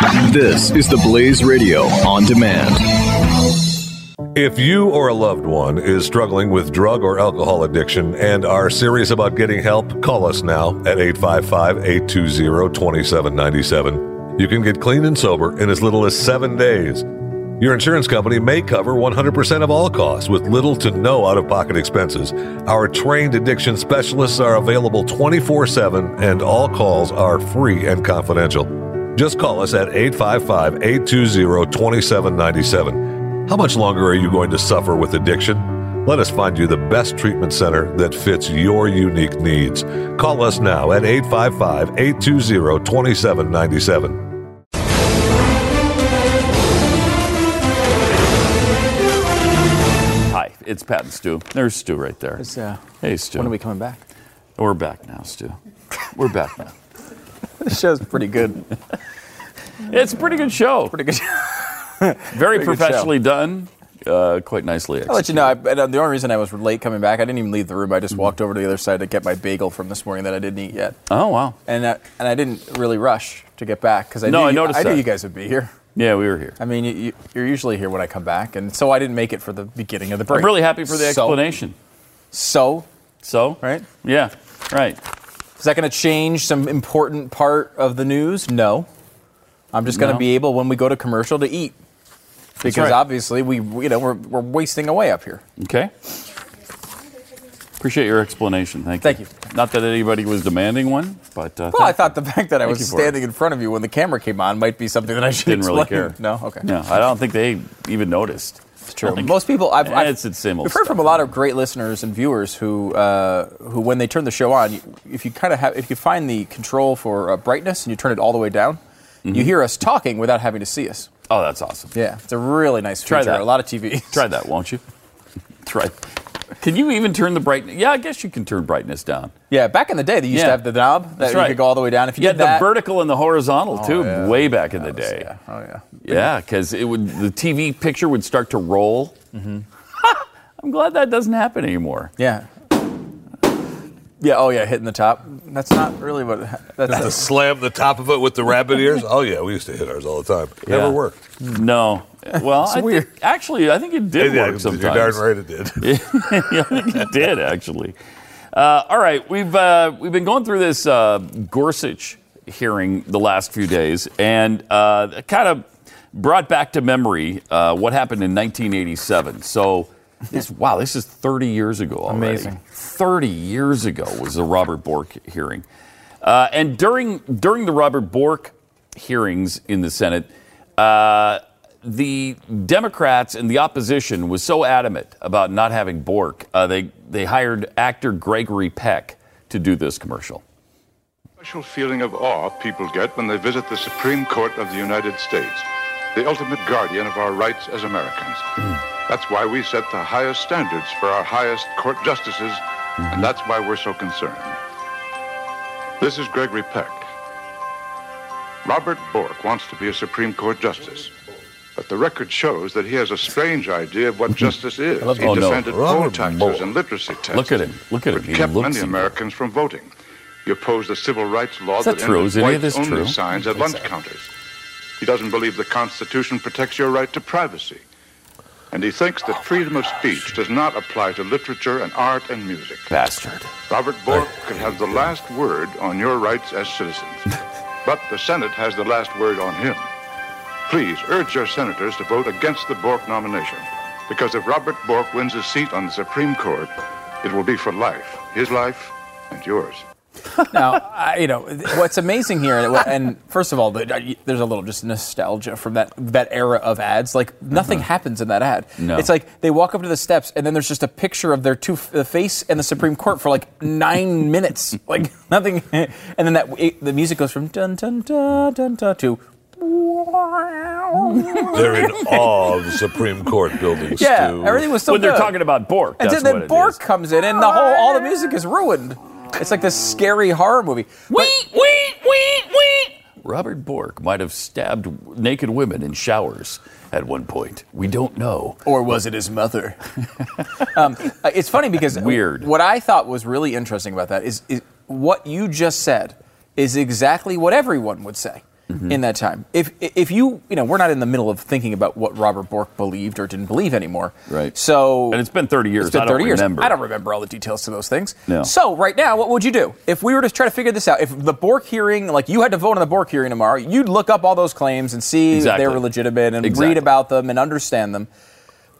This is the Blaze Radio on demand. If you or a loved one is struggling with drug or alcohol addiction and are serious about getting help, call us now at 855 820 2797. You can get clean and sober in as little as seven days. Your insurance company may cover 100% of all costs with little to no out of pocket expenses. Our trained addiction specialists are available 24 7 and all calls are free and confidential. Just call us at 855 820 2797. How much longer are you going to suffer with addiction? Let us find you the best treatment center that fits your unique needs. Call us now at 855 820 2797. Hi, it's Pat and Stu. There's Stu right there. It's, uh, Hey, Stu. when are we coming back? We're back now, Stu. We're back now. This show's pretty good. It's a pretty good show. Pretty good. Very good professionally done. Uh, quite nicely I'll let you know. I, and, uh, the only reason I was late coming back, I didn't even leave the room. I just walked over to the other side to get my bagel from this morning that I didn't eat yet, Oh wow. and uh, and I didn't really rush to get back because I No, knew I you, noticed I knew you guys would be here. Yeah, we were here. I mean, you, you're usually here when I come back, and so I didn't make it for the beginning of the break. I'm really happy for the So- explanation. So, So, right? Yeah, right. Is that going to change some important part of the news? No. I'm just going to No. be able when we go to commercial to eat. Because right. obviously we, you know, we're, we're wasting away up here. Okay. Appreciate your explanation. Thank you. Thank you. Not that anybody was demanding one, but uh, Well, I thought the fact that I Thank was for it. standing in front of you when the camera came on might be something that I should Didn't really care. No, okay. No, I don't think they even noticed. It's true. Most people, I've, eh, I've it's same We've heard from a lot of great listeners and viewers who, uh, who when they turn the show on, if you kind of have, if you find the control for uh, brightness and you turn it all the way down, Mm-hmm. you hear us talking without having to see us. Oh, that's awesome. Yeah, it's a really nice feature. Try that. A lot of TV. Try that, won't you? Try. Can you even turn the brightness? Yeah, I guess you can turn brightness down. Yeah, back in the day, they used Yeah. to have the knob that That's you right. could go all the way down. If you You had the that, vertical and the horizontal too, yeah. way back in the that was- day. yeah. Oh yeah. Yeah, because it would the TV picture would start to roll. Mm-hmm. I'm glad that doesn't happen anymore. Yeah. Yeah. Oh yeah, hitting the top. That's not really what. That's not To slam the top of it with the rabbit ears? Oh, yeah, we used to hit ours all the time. Never worked. No, well, I weird. think, actually, I think it did Yeah, work sometimes. You're darn right it did. yeah, I think it did actually. Uh, all right, we've uh, we've been going through this uh, Gorsuch hearing the last few days, and uh, it kind of brought back to memory uh, what happened in 1987. So, this wow, this is 30 years ago already. Amazing. 30 years ago was the Robert Bork hearing, uh, and during during the Robert Bork hearings in the Senate. Uh, the Democrats and the opposition was so adamant about not having Bork, uh, they they hired actor Gregory Peck to do this commercial. special feeling of awe people get when they visit the Supreme Court of the United States, the ultimate guardian of our rights as Americans. That's why we set the highest standards for our highest court justices, and that's why we're so concerned. This is Gregory Peck. Robert Bork wants to be a Supreme Court justice. But the record shows that he has a strange idea of what justice is. He Oh, no. defended poll taxes Bork. and literacy tests. Look at him. Look at him. He kept many. Americans from voting. He opposed the civil rights law that true? ended Is any of this whites-only signs at lunch counters. He doesn't believe the Constitution protects your right to privacy. And he thinks that freedom of speech does not apply to literature and art and music. Bastard. Robert Bork can have the last word on your rights as citizens. but the Senate has the last word on him. Please urge your senators to vote against the Bork nomination. Because if Robert Bork wins a seat on the Supreme Court, it will be for life. His life and yours. Now, I, you know, what's amazing here, and first of all, there's a little just nostalgia from that that era of ads. Like nothing mm-hmm. happens in that ad. No. It's like they walk up to the steps, and then there's just a picture of their two the face and the Supreme Court for like nine minutes. Like nothing, and then that it, the music goes from dun dun dun dun dun to. They're in awe of the Supreme Court building, Yeah, Stu. everything was so when they're talking about Bork, And that's then, then it Bork is. comes in, and the whole all the music is ruined. It's like this scary horror movie. But- Robert Bork might have stabbed naked women in showers at one point. We don't know. Or was it his mother? um, uh, it's funny because Weird. What I thought was really interesting about that is, is what you just said is exactly what everyone would say. Mm-hmm. in that time. If if you you know we're not in the middle of thinking about what Robert Bork believed or didn't believe anymore. Right. So And it's been 30 years. It's been I don't 30 years. remember. I don't remember all the details to those things. No. So right now, what would you do if we were to try to figure this out? If the Bork hearing, like you had to vote on the Bork hearing tomorrow, you'd look up all those claims and see if they were legitimate and Exactly. read about them and understand them.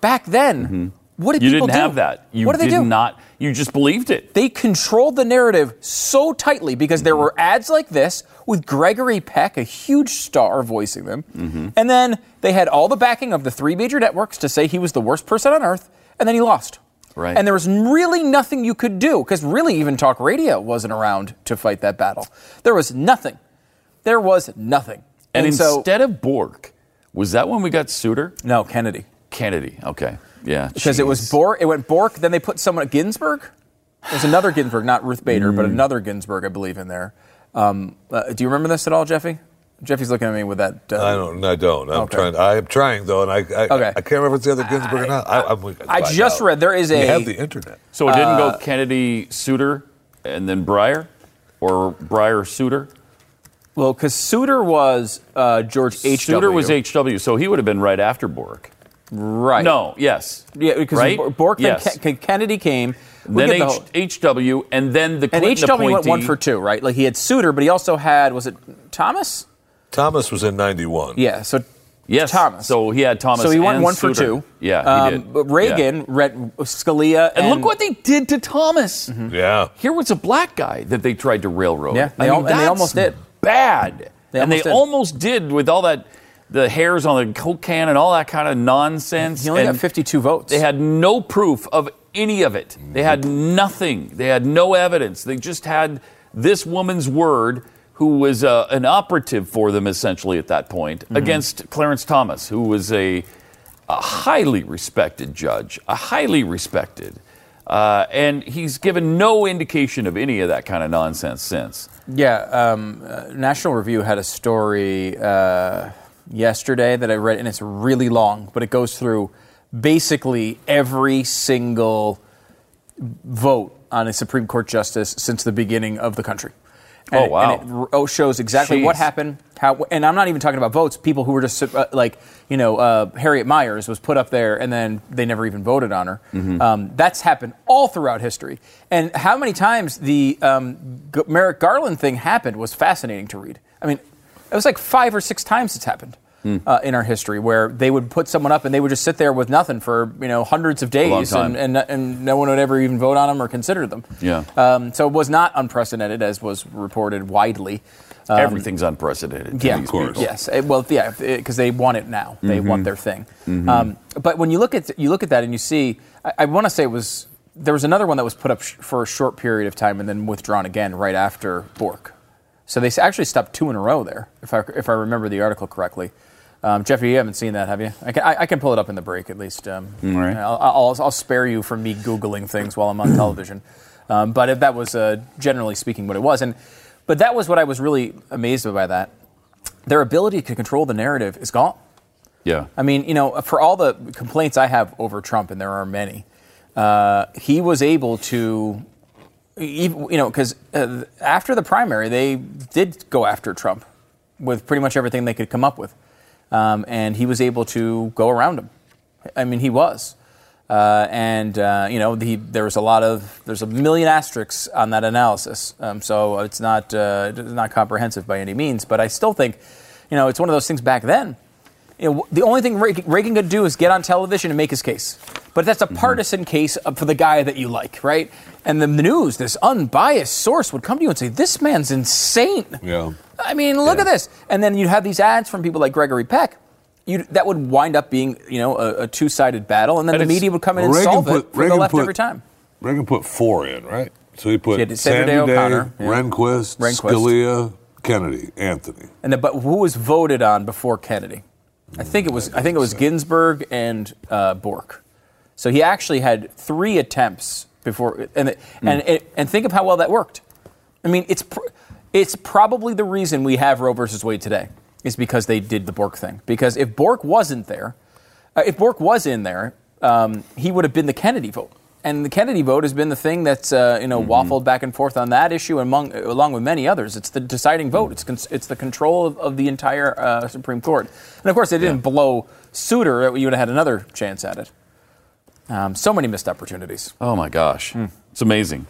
Back then, what did Mm-hmm. You people didn't do? have that. You what did they did do? not. You just believed it. they controlled the narrative so tightly because there were ads like this with Gregory Peck, a huge star, voicing them. Mm-hmm. And then they had all the backing of the three major networks to say he was the worst person on earth, and then he lost. Right. And there was really nothing you could do because really even talk radio wasn't around to fight that battle. There was nothing. There was nothing. And, so, instead of Bork, was that when we got Souter? no, Kennedy. Kennedy. Okay. Yeah. Because it was. Bork, it went Bork, then they put someone at Ginsburg. There's another Ginsburg, not Ruth Bader, Mm. but another Ginsburg, I believe, in there. Um, uh, do you remember this at all, Jeffy? Jeffy's looking at me with that. Uh, I don't. I don't. I'm Okay. trying. I am trying though, and I. I, Okay. I can't remember if it's the other Ginsburg or not. I, I'm, I just out. read there is You a- have the internet. So it didn't Uh, go Kennedy, Souter, and then Breyer, or Breyer, Souter. Well, because Souter was uh, George H. Souter was HW, so he would have been right after Bork. Right. No, yes. Yeah, because right? Bo- Bork, then yes. Ke- Kennedy came. We then H- whole- HW, and then the and Clinton HW went one for two, right? Like he had Souter, but he also had, was it Thomas? Thomas was in '91. Yeah, so Yes, Thomas. So he had Thomas. so he went and one for two. Yeah, he Um, did. But Reagan, Yeah. read Scalia, And, look what they did to Thomas. Yeah. Here was a black guy that they tried to railroad. Yeah, they I al- mean, and they almost did. Bad. They and they almost did. almost did with all that, the hairs on the coke can and all that kind of nonsense. He only and got 52 votes. They had no proof of any of it. They had nothing. They had no evidence. They just had this woman's word, who was uh, an operative for them essentially at that point, Mm-hmm. against Clarence Thomas, who was a, a highly respected judge, a highly respected. Uh, and he's given no indication of any of that kind of nonsense since. Yeah, um, uh, National Review had a story uh, yesterday that I read, and it's really long, but it goes through basically every single vote on a Supreme Court justice since the beginning of the country. And Oh, it- wow. And it shows exactly what happened. How, and I'm not even talking about votes. People who were just uh, like, you know, uh, Harriet Miers was put up there, and then they never even voted on her. Mm-hmm. Um, that's happened all throughout history. And how many times the um, G- Merrick Garland thing happened was fascinating to read. I mean, it was like five or six times it's happened. Hmm. Uh, in our history, where they would put someone up and they would just sit there with nothing for you know hundreds of days, and, and and no one would ever even vote on them or consider them. Yeah. Um, so it was not unprecedented, as was reported widely. Um, Everything's unprecedented. yeah, these course. people. Yes. Well, yeah, because they want it now. They Mm-hmm. want their thing. Um, but when you look at you look at that and you see, I, I want to say it was there was another one that was put up sh- for a short period of time and then withdrawn again right after Bork. So they actually stopped two in a row there, if I if I remember the article correctly. Um, Jeffrey, you haven't seen that, have you? I can, I, I can pull it up in the break at least. Um, right. I'll, I'll, I'll spare you from me googling things while I'm on television. Um, but if that was uh, generally speaking what it was, and but that was what I was really amazed by. That their ability to control the narrative is gone. Yeah. I mean, you know, for all the complaints I have over Trump, and there are many, uh, he was able to, even, you know, because uh, after the primary, they did go after Trump with pretty much everything they could come up with, um, and he was able to go around him. I mean, he was. Uh, and uh, you know, the, there was a lot of there's a million asterisks on that analysis, um, so it's not uh, it's not comprehensive by any means. But I still think, you know, it's one of those things back then you know, the only thing Reagan, could do is get on television and make his case. But that's a partisan case for the guy that you like, right? And the news, this unbiased source, would come to you and say, "This man's insane." Yeah. I mean, look at this. And then you'd have these ads from people like Gregory Peck. you that would wind up being, you know, a, a two-sided battle, and then And the media would come in Well, and Reagan solve put- it for Reagan the left put- every time. Reagan put four in, right? So he put He had Sandra Day O'Connor, yeah. Rehnquist, Rehnquist. Scalia, Kennedy, Anthony. And the, but who was voted on before Kennedy? I think it was I think it was Ginsburg and uh, Bork. So he actually had three attempts before, and and and, and think of how well that worked. I mean, it's pr- it's probably the reason we have Roe versus Wade today is because they did the Bork thing. Because if Bork wasn't there, uh, if Bork was in there, um, he would have been the Kennedy vote, and the Kennedy vote has been the thing that's uh, you know Mm-hmm. waffled back and forth on that issue, among along with many others. It's the deciding vote. It's con- it's the control of, of the entire uh, Supreme Court. And of course, they didn't blow Souter. You would have had another chance at it. Um, so many missed opportunities. Oh my gosh, it's amazing.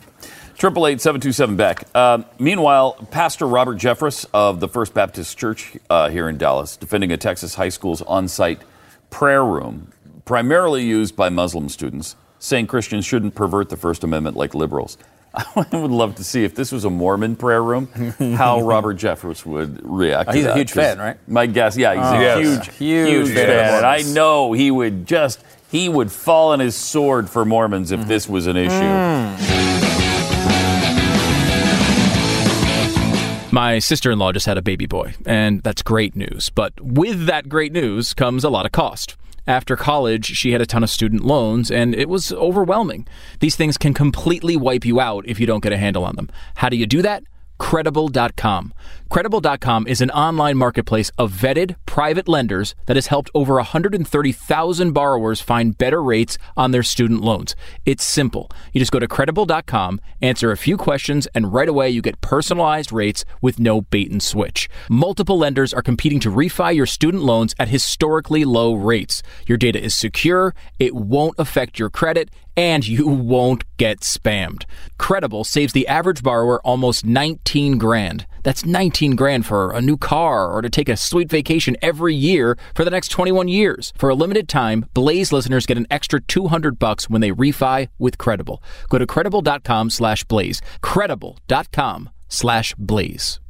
Triple eight seven two seven Beck. Uh, meanwhile, Pastor Robert Jeffress of the First Baptist Church uh, here in Dallas, defending a Texas high school's on-site prayer room, primarily used by Muslim students, saying Christians shouldn't pervert the First Amendment like liberals. I would love to see if this was a Mormon prayer room, how Robert Jeffress would react. Oh, to he's a huge fan, right? My guess, yeah, he's a Yes. huge, Huge huge, fan fan, and I know he would just he would fall on his sword for Mormons if this was an issue. Hmm. My sister in law just had a baby boy, and that's great news. But with that great news comes a lot of cost. After college, she had a ton of student loans, and it was overwhelming. These things can completely wipe you out if you don't get a handle on them. How do you do that? Credible.com. Credible.com is an online marketplace of vetted private lenders that has helped over 130,000 borrowers find better rates on their student loans. It's simple. You just go to credible.com, answer a few questions, and right away you get personalized rates with no bait and switch. Multiple lenders are competing to refi your student loans at historically low rates. Your data is secure, it won't affect your credit, and you won't get spammed. Credible saves the average borrower almost 19 grand. That's 19 grand for a new car or to take a sweet vacation every year for the next 21 years. For a limited time, Blaze listeners get an extra 200 bucks when they refi with Credible. Go to credible.com slash blaze. Credible.com slash blaze.